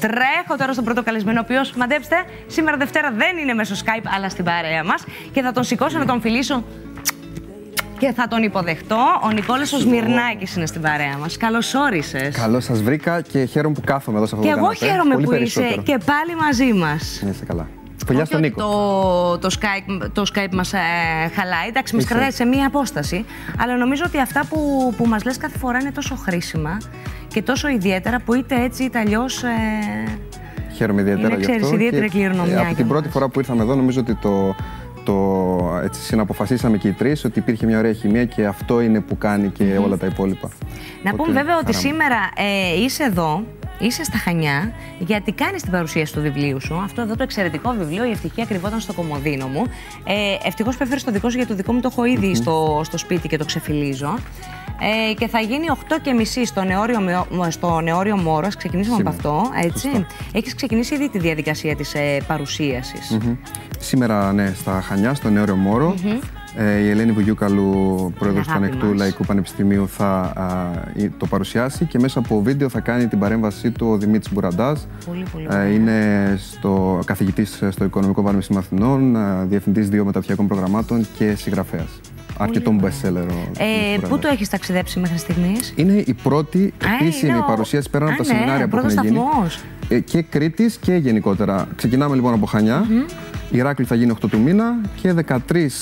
Τρέχω τώρα στον πρώτο καλεσμένο, ο οποίος, μαντέψτε, σήμερα Δευτέρα δεν είναι μέσω Skype, αλλά στην παρέα μας. Και θα τον σηκώσω να τον φιλήσω και θα τον υποδεχτώ. Ο Νικόλας ο Σμυρνάκης είναι στην παρέα μας. Καλώς όρισες. Καλώς σας βρήκα και χαίρομαι που κάθομαι εδώ σε αυτό Και το εγώ καναπέ. χαίρομαι Πολύ που είσαι περισσότερο. και πάλι μαζί μας. Ναι, είστε καλά. Φιλιά στον Νίκο. Το, το Skype, το Skype μας ε, χαλάει, εντάξει, μας Είσαι. κρατάει σε μία απόσταση, αλλά νομίζω ότι αυτά που, που μας λες κάθε φορά είναι τόσο χρήσιμα και τόσο ιδιαίτερα που είτε έτσι είτε αλλιώς... Ε, Χαίρομαι ιδιαίτερα Είναι, γι' ξέρεις, αυτό. ιδιαίτερη και, κληρονομιά ε, για Από την μας. πρώτη φορά που ήρθαμε εδώ, νομίζω ότι το, το έτσι, συναποφασίσαμε και οι τρεις ότι υπήρχε μια ωραία χημεία και αυτό είναι που κάνει και όλα τα υπόλοιπα. να πούμε βέβαια ότι χαρά μου. σήμερα ε, είσαι εδώ, είσαι στα Χανιά, γιατί κάνεις την παρουσίαση του βιβλίου σου. Αυτό εδώ το εξαιρετικό βιβλίο, Η Ευτυχία κρυβόταν στο κομμωδίνο μου. Ε, Ευτυχώς που έφερες το δικό σου, γιατί το δικό μου το έχω ήδη στο, στο σπίτι και το ξεφυλίζω. Ε, και θα γίνει 8.30 στο νεόριο, Μεο- στο νεόριο Μόρο. Ας Ξεκινήσαμε από Σήμερα. αυτό, έτσι. Σωστά. Έχεις ξεκινήσει ήδη τη διαδικασία της ε, παρουσίασης. Μμμ. Σήμερα, ναι, στα Χανιά, στο Νέο Μόρο. Ε, η Ελένη Βουγιούκαλου, πρόεδρος του Αγάπη Ανεκτού μας. Λαϊκού Πανεπιστημίου, θα α, ε, το παρουσιάσει και μέσα από βίντεο θα κάνει την παρέμβασή του ο Δημήτρης Μπουραντάς. Πολύ, πολύ Ε, ωραία. είναι στο, καθηγητής στο Οικονομικό Πανεπιστήμιο Αθηνών, ε, διευθυντής δύο μεταπτυχιακών προγραμμάτων και συγγραφέας. Αρκετών best seller ο Ε, Δημήτρης πού Μπουραντάς. το έχεις ταξιδέψει μέχρι στιγμής; Είναι η πρώτη Α, επίσημη είναι ο- παρουσίαση πέραν Α, από τα ναι, σεμινάρια που πρώτος έχουν γίνει. Σταθμός. Ε, και Κρήτης και γενικότερα. Ξεκινάμε λοιπόν από Χανιά. Η Ηράκλειο θα γίνει 8 του μήνα και 13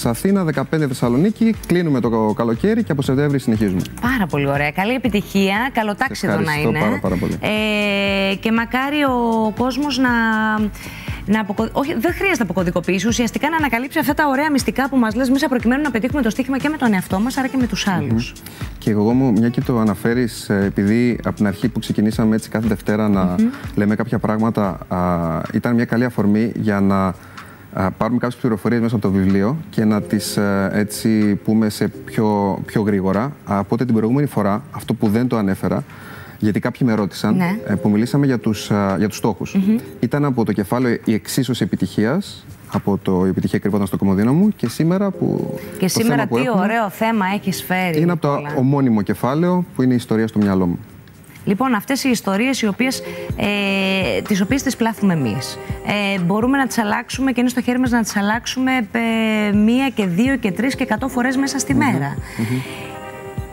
Αθήνα, 15 Θεσσαλονίκη. Κλείνουμε το καλοκαίρι και από Σεπτέμβρη συνεχίζουμε. Πάρα πολύ ωραία. Καλή επιτυχία. Καλό τάξιδο να Ευχαριστώ είναι. πάρα, πάρα πολύ. Ε, και μακάρι ο κόσμος να. Να αποκω... Όχι, δεν χρειάζεται να αποκωδικοποιήσει. Ουσιαστικά να ανακαλύψει αυτά τα ωραία μυστικά που μας λες μέσα προκειμένου να πετύχουμε το στοίχημα και με τον εαυτό μας, άρα και με τους άλλους. Και εγώ μου, μια και το αναφέρεις, επειδή από την αρχή που ξεκινήσαμε έτσι κάθε Δευτέρα να λέμε κάποια πράγματα, α, ήταν μια καλή αφορμή για να α, πάρουμε κάποιες πληροφορίες μέσα από το βιβλίο και να τις έτσι πούμε σε πιο, πιο γρήγορα. Οπότε την προηγούμενη φορά, αυτό που δεν το ανέφερα, γιατί κάποιοι με ρώτησαν, Ναι. ε, που μιλήσαμε για τους, α, για τους στοχους Ήταν από το κεφάλαιο «Η εξίσωση επιτυχίας», από το «Η επιτυχία κρυβόταν στο κομμωδίνο μου» και σήμερα που Και το σήμερα θέμα που τι έχουμε ωραίο θέμα έχεις φέρει. είναι από το Νικόλα. ομώνυμο κεφάλαιο που είναι η ιστορία στο μυαλό μου. Λοιπόν, αυτές οι ιστορίες οι οποίες, ε, τις οποίες τις πλάθουμε εμείς. Ε, μπορούμε να τις αλλάξουμε και είναι στο χέρι μας να τις αλλάξουμε ε, μία και δύο και τρεις και εκατό φορές μέσα στη μέρα.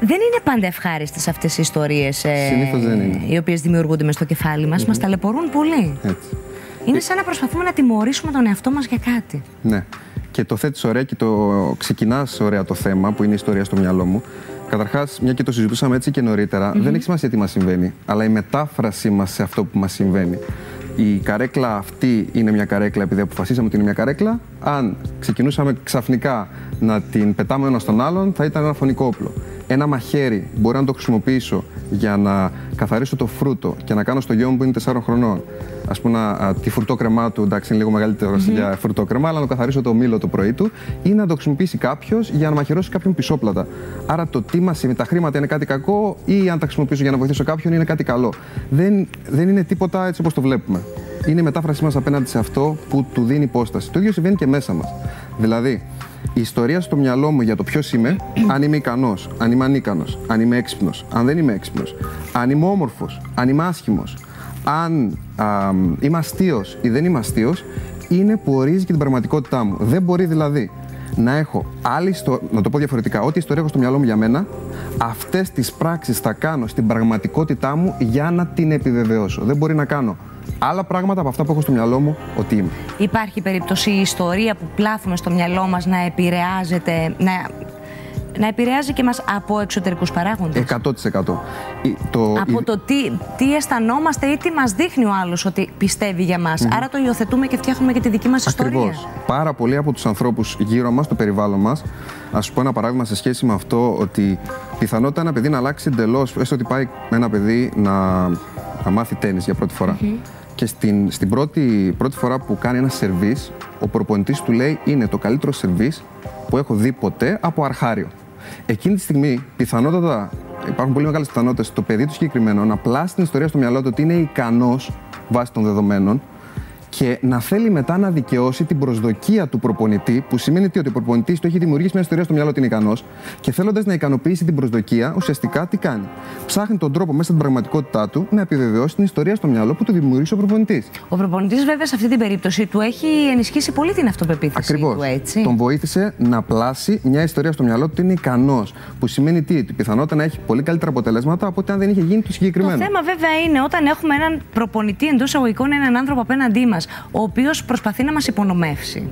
Δεν είναι πάντα ευχάριστες αυτές οι ιστορίες ε, Συνήθως δεν είναι. οι οποίες δημιουργούνται μες στο κεφάλι μας. Μας ταλαιπωρούν πολύ. Έτσι. Είναι σαν να προσπαθούμε να τιμωρήσουμε τον εαυτό μας για κάτι. Ναι. Και το θέτεις ωραία και το ξεκινάς ωραία το θέμα που είναι η ιστορία στο μυαλό μου. Καταρχάς, μια και το συζητούσαμε έτσι και νωρίτερα, δεν έχει σημασία τι μας συμβαίνει, αλλά η μετάφρασή μας σε αυτό που μας συμβαίνει. Η καρέκλα αυτή είναι μια καρέκλα επειδή αποφασίσαμε ότι είναι μια καρέκλα. Αν ξεκινούσαμε ξαφνικά να την πετάμε ένας στον άλλον, θα ήταν ένα φωνικό όπλο. Ένα μαχαίρι μπορεί να το χρησιμοποιήσω για να καθαρίσω το φρούτο και να κάνω στο γιο μου που είναι 4 χρονών. Α πούμε, να, α, τη φρουτόκρεμά του, εντάξει, είναι λίγο μεγαλύτερο για φρουτόκρεμα, αλλά να το καθαρίσω το μήλο το πρωί του ή να το χρησιμοποιήσει κάποιος για να μαχαιρώσει κάποιον πισόπλατα. Άρα το τι μας συμβαίνει, τα χρήματα είναι κάτι κακό ή αν τα χρησιμοποιήσω για να βοηθήσω κάποιον είναι κάτι καλό. Δεν, δεν είναι τίποτα έτσι όπως το βλέπουμε. Είναι η μετάφρασή μας απέναντι σε αυτό που του δίνει υπόσταση. Το ίδιο συμβαίνει και μέσα μας. Δηλαδή, η ιστορία στο μυαλό μου για το ποιος είμαι, αν είμαι ικανός, αν είμαι ανίκανος, αν είμαι έξυπνος, αν δεν είμαι έξυπνος, αν είμαι όμορφος, αν είμαι άσχημος, αν α, είμαι αστείος ή δεν είμαι αστείος, είναι που ορίζει και την πραγματικότητά μου. Δεν μπορεί δηλαδή να έχω άλλη ιστορία, να το πω διαφορετικά, ό,τι ιστορία έχω στο μυαλό μου για μένα, αυτές τις πράξεις θα κάνω στην πραγματικότητά μου για να την επιβεβαιώσω. Δεν μπορεί να κάνω άλλα πράγματα από αυτά που έχω στο μυαλό μου ότι είμαι. Υπάρχει περίπτωση η ιστορία που πλάθουμε στο μυαλό μας να επηρεάζεται, να, να επηρεάζει και μας από εξωτερικούς παράγοντες. 100%. Η- Το, Από η- το τι, τι αισθανόμαστε ή τι μας δείχνει ο άλλος ότι πιστεύει για μας. Άρα το υιοθετούμε και φτιάχνουμε και τη δική μας ιστορία. Ακριβώς. Πάρα πολλοί από τους ανθρώπους γύρω μας, το περιβάλλον μας, ας σου πω ένα παράδειγμα σε σχέση με αυτό ότι πιθανότητα ένα παιδί να αλλάξει εντελώς, έστω ότι πάει με ένα παιδί να, να μάθει τέννις για πρώτη φορά. Και στην, στην πρώτη, πρώτη φορά που κάνει ένα σερβίς, ο προπονητής του λέει είναι το καλύτερο σερβίς που έχω δει ποτέ από αρχάριο. Εκείνη τη στιγμή, πιθανότατα, υπάρχουν πολύ μεγάλες πιθανότητες το παιδί του συγκεκριμένο να πλάσει την ιστορία στο μυαλό του ότι είναι ικανός βάσει των δεδομένων και να θέλει μετά να δικαιώσει την προσδοκία του προπονητή, που σημαίνει ότι ο προπονητής του έχει δημιουργήσει μια ιστορία στο μυαλό ότι είναι ικανός και θέλοντας να ικανοποιήσει την προσδοκία, ουσιαστικά τι κάνει. Ψάχνει τον τρόπο μέσα στην πραγματικότητά του να επιβεβαιώσει την ιστορία στο μυαλό που του δημιουργήσει ο προπονητής. Ο προπονητής, βέβαια, σε αυτή την περίπτωση του έχει ενισχύσει πολύ την αυτοπεποίθηση Ακριβώς. του, έτσι. Τον βοήθησε να πλάσει μια ιστορία στο μυαλό του ότι είναι ικανός. Που σημαίνει τι, ότι πιθανότητα να έχει πολύ καλύτερα αποτελέσματα από ότι αν δεν είχε γίνει το συγκεκριμένο. Το θέμα βέβαια είναι όταν έχουμε έναν προπονητή εντός εισαγωγικών, έναν άνθρωπο απέναντί μας, ο οποίος προσπαθεί να μας υπονομεύσει.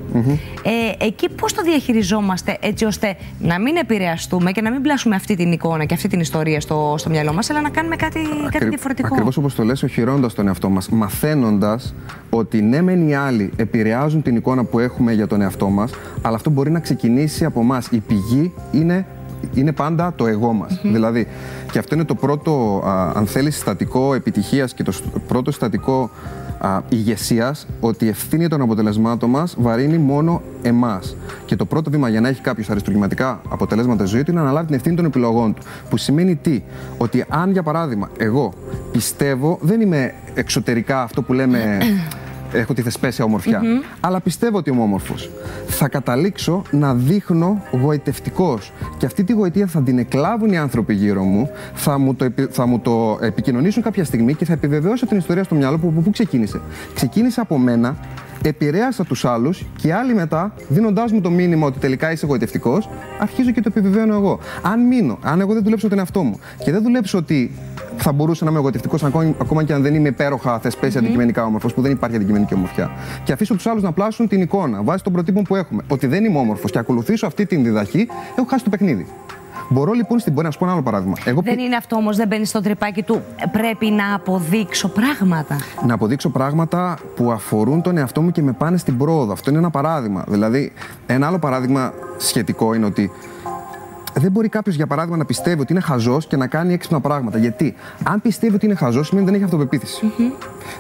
Ε, εκεί πώς το διαχειριζόμαστε έτσι ώστε να μην επηρεαστούμε και να μην πλάσουμε αυτή την εικόνα και αυτή την ιστορία στο, στο μυαλό μας, αλλά να κάνουμε κάτι, κάτι διαφορετικό. Ακριβώς όπως το λες, οχυρώνοντας τον εαυτό μας, μαθαίνοντας ότι ναι, μεν οι άλλοι επηρεάζουν την εικόνα που έχουμε για τον εαυτό μας, αλλά αυτό μπορεί να ξεκινήσει από εμάς. Η πηγή είναι είναι πάντα το εγώ μας. Δηλαδή, και αυτό είναι το πρώτο, α, αν θέλεις, συστατικό επιτυχίας και το σ- πρώτο συστατικό ηγεσίας, ότι η ευθύνη των αποτελεσμάτων μας βαρύνει μόνο εμάς. Και το πρώτο βήμα για να έχει κάποιος αριστουργηματικά αποτελέσματα στη ζωή του είναι να αναλάβει την ευθύνη των επιλογών του. Που σημαίνει τι, ότι αν για παράδειγμα εγώ πιστεύω, δεν είμαι εξωτερικά αυτό που λέμε έχω τη θεσπέσια ομορφιά. Αλλά πιστεύω ότι είμαι όμορφος. Θα καταλήξω να δείχνω γοητευτικός. Και αυτή τη γοητεία θα την εκλάβουν οι άνθρωποι γύρω μου, θα μου το, επι- θα μου το επικοινωνήσουν κάποια στιγμή και θα επιβεβαιώσω την ιστορία στο μυαλό που, που, που ξεκίνησε. Ξεκίνησε από μένα, επηρέασα τους άλλους και οι άλλοι μετά, δίνοντάς μου το μήνυμα ότι τελικά είσαι εγωιτευτικός, αρχίζω και το επιβεβαιώνω εγώ. Αν μείνω, αν εγώ δεν δουλέψω τον εαυτό μου και δεν δουλέψω ότι θα μπορούσα να είμαι εγωιτευτικός ακόμα, ακόμα και αν δεν είμαι υπέροχα θεσπέσια αντικειμενικά όμορφος, που δεν υπάρχει αντικειμενική ομορφιά. Και αφήσω τους άλλους να πλάσουν την εικόνα βάσει των προτύπων που έχουμε. Ότι δεν είμαι όμορφος και ακολουθήσω αυτή την διδαχή, έχω χάσει το παιχνίδι. Μπορώ λοιπόν στην πορεία να σου πω ένα άλλο παράδειγμα. Εγώ Δεν είναι αυτό όμως, δεν μπαίνεις στο τρυπάκι του. «Ε, Πρέπει να αποδείξω πράγματα. να αποδείξω πράγματα που αφορούν τον εαυτό μου και με πάνε στην πρόοδο. Αυτό είναι ένα παράδειγμα. Δηλαδή, ένα άλλο παράδειγμα σχετικό είναι ότι δεν μπορεί κάποιος, για παράδειγμα, να πιστεύει ότι είναι χαζός και να κάνει έξυπνα πράγματα. Γιατί, αν πιστεύει ότι είναι χαζός, σημαίνει ότι δεν έχει αυτοπεποίθηση.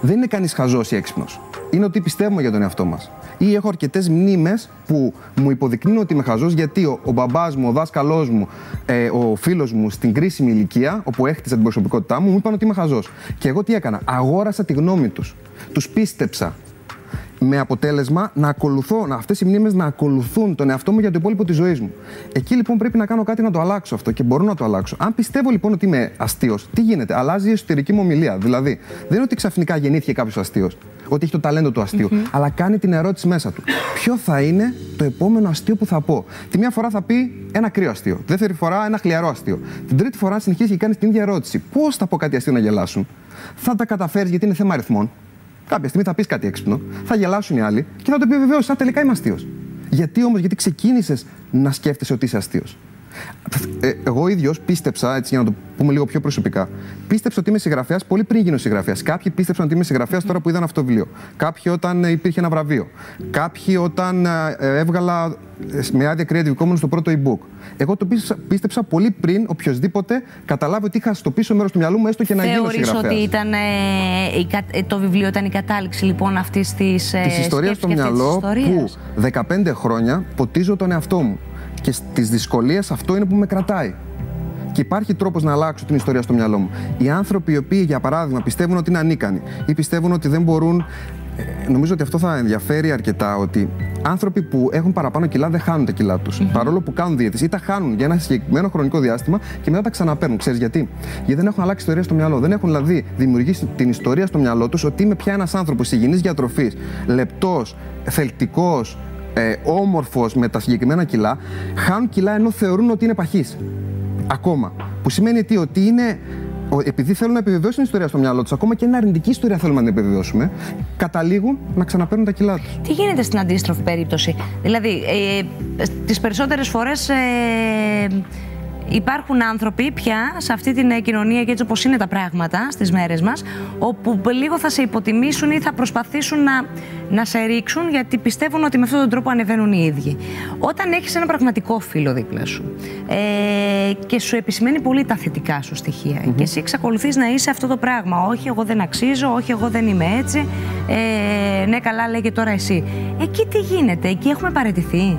Δεν είναι κανείς χαζός ή έξυπνος. Είναι ότι πιστεύουμε για τον εαυτό μας. Ή έχω αρκετές μνήμες που μου υποδεικνύουν ότι είμαι χαζός γιατί ο, ο μπαμπάς μου, ο δάσκαλός μου, ε, ο φίλος μου στην κρίσιμη ηλικία, όπου έχτισα την προσωπικότητά μου, μου είπαν ότι είμαι χαζός. Και εγώ τι έκανα, αγόρασα τη γνώμη τους. Τους πίστεψα με αποτέλεσμα να ακολουθώ, να αυτές οι μνήμες να ακολουθούν τον εαυτό μου για το υπόλοιπο της ζωής μου. Εκεί λοιπόν πρέπει να κάνω κάτι να το αλλάξω αυτό και μπορώ να το αλλάξω. Αν πιστεύω λοιπόν ότι είμαι αστείος, τι γίνεται, αλλάζει η εσωτερική μου ομιλία. Δηλαδή, δεν είναι ότι ξαφνικά γεννήθηκε κάποιος αστείος, ότι έχει το ταλέντο του αστείου, αλλά κάνει την ερώτηση μέσα του. Ποιο θα είναι το επόμενο αστείο που θα πω; Τη μία φορά θα πει ένα κρύο αστείο, τη δεύτερη φορά ένα χλιαρό αστείο. Την τρίτη φορά συνεχίζει και κάνει την ίδια ερώτηση. Πώς θα πω κάτι αστείο να γελάσουν; Θα τα καταφέρεις γιατί είναι θέμα αριθμών. Κάποια στιγμή θα πεις κάτι έξυπνο, θα γελάσουν οι άλλοι και θα το επιβεβαιώσεις. Α, τελικά είμαι αστείος. Γιατί όμως, γιατί ξεκίνησες να σκέφτεσαι ότι είσαι αστείος; Ε, εγώ ίδιος πίστεψα, έτσι για να το πούμε λίγο πιο προσωπικά, πίστεψα ότι είμαι συγγραφέας πολύ πριν γίνω συγγραφέας. Κάποιοι πίστεψαν ότι είμαι συγγραφέας τώρα που είδαν αυτό το βιβλίο. Κάποιοι όταν ε, υπήρχε ένα βραβείο. Κάποιοι όταν ε, ε, έβγαλα ε, με άδεια Creative Commons το πρώτο e-book. Εγώ το πίστεψα, πίστεψα πολύ πριν οποιοδήποτε καταλάβει ότι είχα στο πίσω μέρος του μυαλού μου έστω και να γίνω Θεωρείς συγγραφέας. ότι ήταν, ε, η κα- ε, το βιβλίο ήταν η κατάληξη λοιπόν αυτής της ε, της ιστορίας στο μυαλό που 15 χρόνια ποτίζω τον εαυτό μου. Και στις δυσκολίες αυτό είναι που με κρατάει. Και υπάρχει τρόπος να αλλάξω την ιστορία στο μυαλό μου. Οι άνθρωποι οι οποίοι, για παράδειγμα, πιστεύουν ότι είναι ανίκανοι ή πιστεύουν ότι δεν μπορούν. ε, Νομίζω ότι αυτό θα ενδιαφέρει αρκετά ότι άνθρωποι που έχουν παραπάνω κιλά δεν χάνουν τα κιλά τους. Παρόλο που κάνουν δίαιτηση ή τα χάνουν για ένα συγκεκριμένο χρονικό διάστημα και μετά τα ξαναπαίρνουν. Ξέρεις γιατί; Γιατί δεν έχουν αλλάξει ιστορία στο μυαλό. Δεν έχουν δηλαδή δημιουργήσει την ιστορία στο μυαλό τους ότι είμαι πια ένας άνθρωπος υγιεινής διατροφή, λεπτός, θελκτικό, ε, όμορφος με τα συγκεκριμένα κιλά, χάνουν κιλά ενώ θεωρούν ότι είναι παχύς. Ακόμα. Που σημαίνει τι, ότι είναι. ο- Επειδή θέλουν να επιβεβαιώσουν την ιστορία στο μυαλό τους, ακόμα και ένα αρνητική ιστορία θέλουμε να την επιβεβαιώσουμε, καταλήγουν να ξαναπαίρνουν τα κιλά τους. Τι γίνεται στην αντίστροφη περίπτωση; Δηλαδή, ε, τις περισσότερες φορές ε, υπάρχουν άνθρωποι πια σε αυτή την ε, κοινωνία και έτσι όπως είναι τα πράγματα στις μέρες μας, όπου λίγο θα σε υποτιμήσουν ή θα προσπαθήσουν να, να σε ρίξουν γιατί πιστεύουν ότι με αυτόν τον τρόπο ανεβαίνουν οι ίδιοι. Όταν έχεις ένα πραγματικό φίλο δίπλα σου ε, και σου επισημαίνει πολύ τα θετικά σου στοιχεια και εσύ εξακολουθείς να είσαι αυτό το πράγμα. Όχι, εγώ δεν αξίζω, όχι, εγώ δεν είμαι έτσι. Ε, ναι, καλά, λέγε τώρα εσύ. Εκεί τι γίνεται, εκεί έχουμε παραιτηθεί;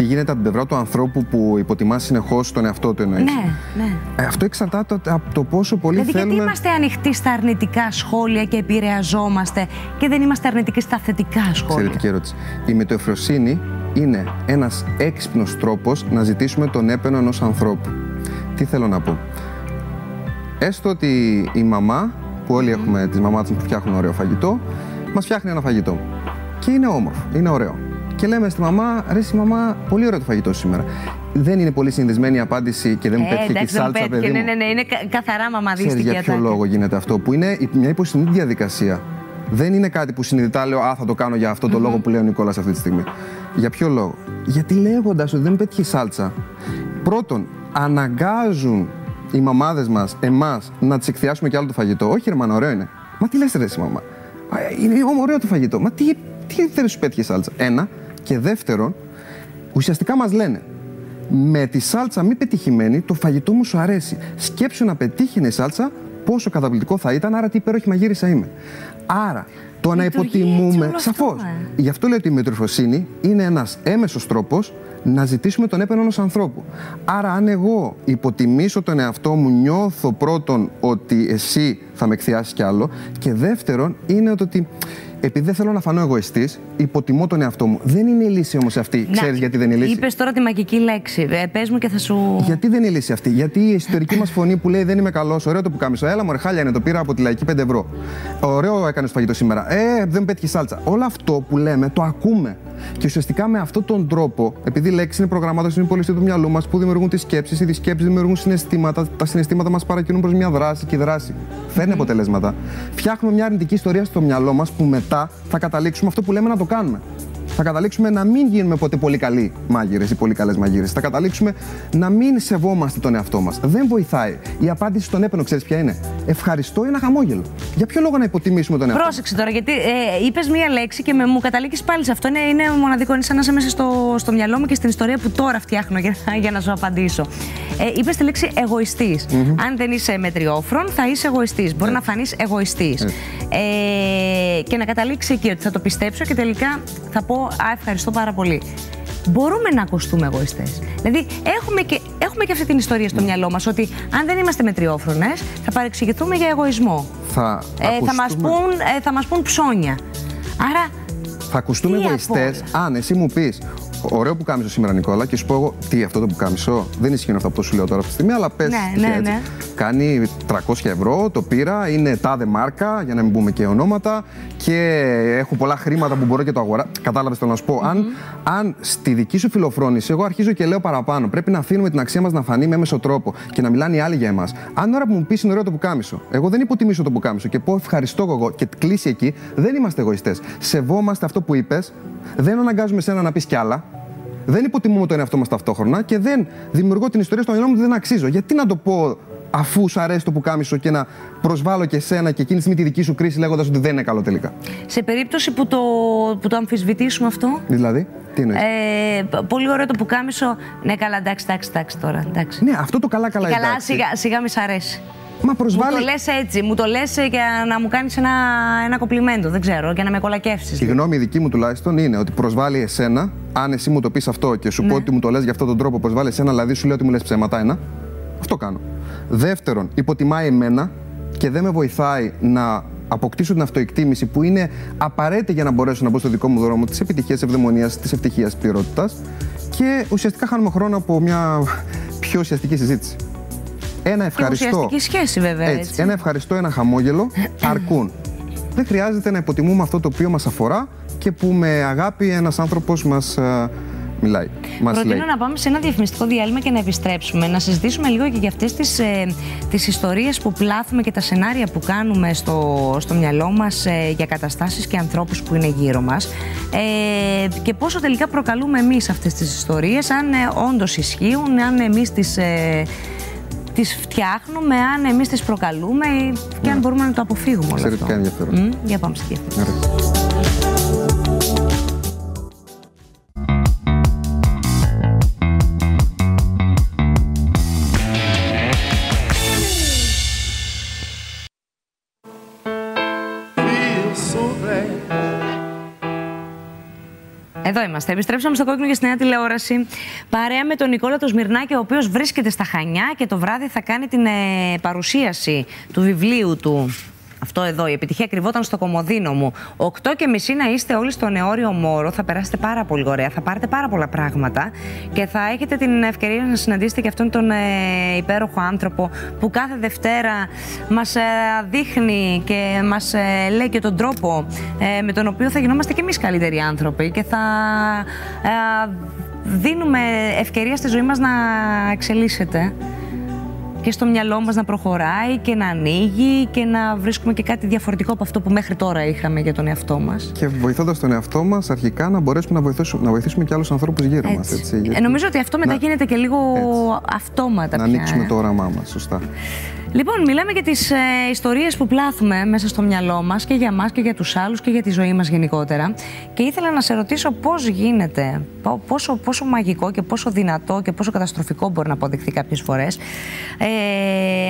Τι γίνεται από την πλευρά του ανθρώπου που υποτιμάς συνεχώς τον εαυτό του εννοείς. Ναι, ναι. Ε, αυτό εξαρτάται από το πόσο πολύ δηλαδή, θέλουμε. Γιατί είμαστε ανοιχτοί στα αρνητικά σχόλια και επηρεαζόμαστε και δεν είμαστε αρνητικοί στα θετικά σχόλια; Εξαιρετική ερώτηση. Η μετεοφροσύνη είναι ένας έξυπνος τρόπος να ζητήσουμε τον έπαινο ενός ανθρώπου. Τι θέλω να πω; Έστω ότι η μαμά, που όλοι έχουμε τις μαμάδες που φτιάχνουν ωραίο φαγητό, μας φτιάχνει ένα φαγητό. Και είναι όμορφο, είναι ωραίο. Και λέμε στη μαμά, ρε στη μαμά, πολύ ωραίο το φαγητό σήμερα. Δεν είναι πολύ συνδεσμένη η απάντηση και δεν μου Ε, πέτυχε και η εντάξει, δεν σάλτσα, πέτυχε. παιδί Ναι, μου. ναι, ναι, είναι κα- καθαρά μαμαδίστικη Ξέρεις για ποιο ατάκα. λόγο γίνεται αυτό, που είναι μια υποσυνείδητη διαδικασία. Δεν είναι κάτι που συνειδητά λέω, Α, θα το κάνω για αυτό το λόγο που λέει ο Νικόλας αυτή τη στιγμή. Για ποιο λόγο; Γιατί λέγοντας ότι δεν πέτυχε η σάλτσα, πρώτον, αναγκάζουν οι μαμάδες μας, εμάς, να τις εκθιάσουμε κι άλλο το φαγητό. Όχι, ρε μάνα, ωραίο είναι. Μα τι λες, ρε, εσύ, μαμά; «Α, Είναι ωραίο το φαγητό. Μα τι, τι δεν σου πέτυχε η σάλτσα; Ένα. Και δεύτερον, ουσιαστικά μας λένε, με τη σάλτσα μη πετυχημένη, το φαγητό μου σου αρέσει. Σκέψου να πετύχει η σάλτσα, πόσο καταπληκτικό θα ήταν, άρα τι υπέροχη μαγείρισα είμαι. Άρα, το να Λειτουργεί έτσι υποτιμούμε. όλο αυτό, Σαφώς. ε. Γι' αυτό λέω ότι η μετροφροσύνη είναι ένας έμεσος τρόπος να ζητήσουμε τον έπαινο ενός ανθρώπου. Άρα, αν εγώ υποτιμήσω τον εαυτό μου, νιώθω πρώτον ότι εσύ θα με εκθιάσεις κι άλλο. Και δεύτερον, είναι ότι επειδή δεν θέλω να φανώ εγωιστής, υποτιμώ τον εαυτό μου. Δεν είναι η λύση όμως αυτή. Ξέρεις γιατί δεν είναι η λύση; Είπες τώρα τη μαγική λέξη. Ε, Πες μου και θα σου. Γιατί δεν είναι η λύση αυτή; Γιατί η ιστορική μας φωνή που λέει Δεν είμαι καλός, ωραίο το που κάμισο. Έλα, μωρέ, χάλια είναι, το πήρα από τη λαϊκή 5 ευρώ. Ωραίο έκανε φαγητό σήμερα. Ε, δεν πέτυχε σάλτσα. Όλο αυτό που λέμε το ακούμε. Και ουσιαστικά με αυτόν τον τρόπο, επειδή η λέξη είναι προγραμμάτωση στην υπολογιστή του μυαλού μας που δημιουργούν τις σκέψεις, οι σκέψει δημιουργούν συναισθήματα, τα συναισθήματα μας παρακινούν προς μια δράση και η δράση φέρνει αποτελέσματα. Φτιάχνουμε μια αρνητική ιστορία στο μυαλό μας που μετά θα καταλήξουμε αυτό που λέμε να το κάνουμε. Θα καταλήξουμε να μην γίνουμε ποτέ πολύ καλοί μάγειρες ή πολύ καλές μαγείρες. Θα καταλήξουμε να μην σεβόμαστε τον εαυτό μας. Δεν βοηθάει. Η απάντηση στον έπαινο, ξέρεις ποια είναι; Ευχαριστώ ή ένα χαμόγελο. Για ποιο λόγο να υποτιμήσουμε τον εαυτό μας; Πρόσεξε τώρα, γιατί ε, είπες μία λέξη και με, μου καταλήγεις πάλι σε αυτό. Είναι, είναι μοναδικό, είναι σαν να είσαι μέσα στο, στο μυαλό μου και στην ιστορία που τώρα φτιάχνω για, για να σου απαντήσω. Ε, είπες τη λέξη εγωιστής. Αν δεν είσαι μετριόφρον, θα είσαι εγωιστής. Μπορεί να φανείς εγωιστής. Ε, και να καταλήξει εκεί ότι θα το πιστέψω και τελικά θα πω Α, ευχαριστώ πάρα πολύ. Μπορούμε να ακουστούμε εγωιστές; Δηλαδή, έχουμε και, έχουμε και αυτή την ιστορία στο μυαλό μας ότι αν δεν είμαστε μετριόφρονες, θα παρεξηγηθούμε για εγωισμό. Θα, Ε, θα, μας ακουστούμε- πούν, ε, θα μας πούν ψώνια. Άρα, θα ακουστούμε Τι εγωιστές απ' αν εσύ μου πεις Ωραίο που κάμισο σήμερα, Νικόλα, και σου πω εγώ τι αυτό το που κάμισο. Δεν ισχύουν αυτά που σου λέω τώρα αυτή τη στιγμή, αλλά πες. Ναι, ναι, ναι. Κάνει 300 ευρώ, το πήρα, είναι τάδε μάρκα, για να μην πούμε και ονόματα, και έχω πολλά χρήματα που μπορώ και το αγοράσω. Κατάλαβες το να σου πω. αν, αν στη δική σου φιλοφρόνηση, εγώ αρχίζω και λέω παραπάνω, πρέπει να αφήνουμε την αξία μας να φανεί με έμεσο τρόπο και να μιλάνε οι άλλοι για εμάς. Αν ώρα που μου πεις είναι ωραίο το που κάμισο, εγώ δεν υποτιμήσω το που κάμισο και πω ευχαριστώ εγώ και κλείσει εκεί, δεν είμαστε εγωιστές. Σεβόμαστε αυτό που είπες, δεν αναγκάζουμε σένα να πεις κι άλλα. Δεν υποτιμούμε τον εαυτό μας ταυτόχρονα και δεν δημιουργώ την ιστορία στο μυαλό μου ότι δεν αξίζω. Γιατί να το πω αφού σου αρέσει το που κάμισο και να προσβάλλω και εσένα και εκείνη τη στιγμή τη δική σου κρίση λέγοντας ότι δεν είναι καλό τελικά. σε περίπτωση που το, που το αμφισβητήσουμε αυτό, Δηλαδή, τι εννοείς; ε, π- πολύ ωραίο το πουκάμισο. Ναι, καλά, εντάξει, εντάξει, εντάξει τώρα. Εντάξει. Ναι, αυτό το καλά καλά καλά, εντάξει. σιγά, σιγά μη σ' αρέσει. Μα Μου προσβάλλει. το λες έτσι, μου το λες για να μου κάνεις ένα, ένα κοπλιμέντο, δεν ξέρω, για να με κολακεύσεις. Η γνώμη δική μου τουλάχιστον είναι ότι προσβάλλει εσένα, αν εσύ μου το πεις αυτό και σου πω ότι μου το λες για αυτόν τον τρόπο, προσβάλλει εσένα, δηλαδή σου λέω ότι μου λες ψέματα, ένα. Αυτό κάνω. Δεύτερον, υποτιμάει εμένα και δεν με βοηθάει να αποκτήσω την αυτοεκτίμηση που είναι απαραίτητη για να μπορέσω να μπω στο δικό μου δρόμο της επιτυχίας, ευδαιμονίας, της ευτυχίας, τη πληρότητας. Και ουσιαστικά χάνουμε χρόνο από μια πιο ουσιαστική συζήτηση. Ένα Και ευχαριστώ. ουσιαστική σχέση βέβαια, έτσι. Έτσι, ένα ευχαριστώ, ένα χαμόγελο αρκούν. Δεν χρειάζεται να υποτιμούμε αυτό το οποίο μας αφορά και που με αγάπη ένας άνθρωπος μας ε, μιλάει. Μας Προτείνω λέει. να πάμε σε ένα διαφημιστικό διάλειμμα και να επιστρέψουμε, να συζητήσουμε λίγο και για αυτές τις, ε, τις ιστορίες που πλάθουμε και τα σενάρια που κάνουμε στο, στο μυαλό μας ε, για καταστάσεις και ανθρώπους που είναι γύρω μας ε, και πόσο τελικά προκαλούμε εμείς αυτές τις ιστορίες, αν ε, όντως ισχύουν, αν εμείς τις... Ε, τις φτιάχνουμε, αν εμείς τις προκαλούμε και αν μπορούμε να το αποφύγουμε όλο αυτό. Εξαιρετικά ενδιαφέρον. Μμ, για πάμε στη Εδώ είμαστε. Επιστρέψαμε στο κόκκινο για στη νέα τηλεόραση. Παρέα με τον Νικόλα το Σμυρνάκη, ο οποίος βρίσκεται στα Χανιά και το βράδυ θα κάνει την ε, παρουσίαση του βιβλίου του αυτό εδώ, η επιτυχία κρυβόταν στο κομμωδίνο μου. 8 και μισή να είστε όλοι στο νεόριο Μόρο. Θα περάσετε πάρα πολύ ωραία. Θα πάρετε πάρα πολλά πράγματα και θα έχετε την ευκαιρία να συναντήσετε και αυτόν τον ε, υπέροχο άνθρωπο που κάθε Δευτέρα μας ε, δείχνει και μας ε, λέει και τον τρόπο ε, με τον οποίο θα γινόμαστε και εμείς καλύτεροι άνθρωποι και θα ε, δίνουμε ευκαιρία στη ζωή μας να εξελίσσεται και στο μυαλό μας να προχωράει και να ανοίγει και να βρίσκουμε και κάτι διαφορετικό από αυτό που μέχρι τώρα είχαμε για τον εαυτό μας. Και βοηθώντας τον εαυτό μας αρχικά να μπορέσουμε να βοηθήσουμε, να βοηθήσουμε και άλλους ανθρώπους γύρω έτσι. μας. Έτσι, γιατί... ε, νομίζω ότι αυτό μετά γίνεται και λίγο έτσι. αυτόματα Να πια, ανοίξουμε ε. το όραμά μας, σωστά. Λοιπόν, μιλάμε για τις ε, ιστορίες που πλάθουμε μέσα στο μυαλό μας και για μας και για τους άλλους και για τη ζωή μας γενικότερα. Και ήθελα να σε ρωτήσω πώς γίνεται, πόσο, πόσο μαγικό και πόσο δυνατό και πόσο καταστροφικό μπορεί να αποδειχθεί κάποιες φορές ε,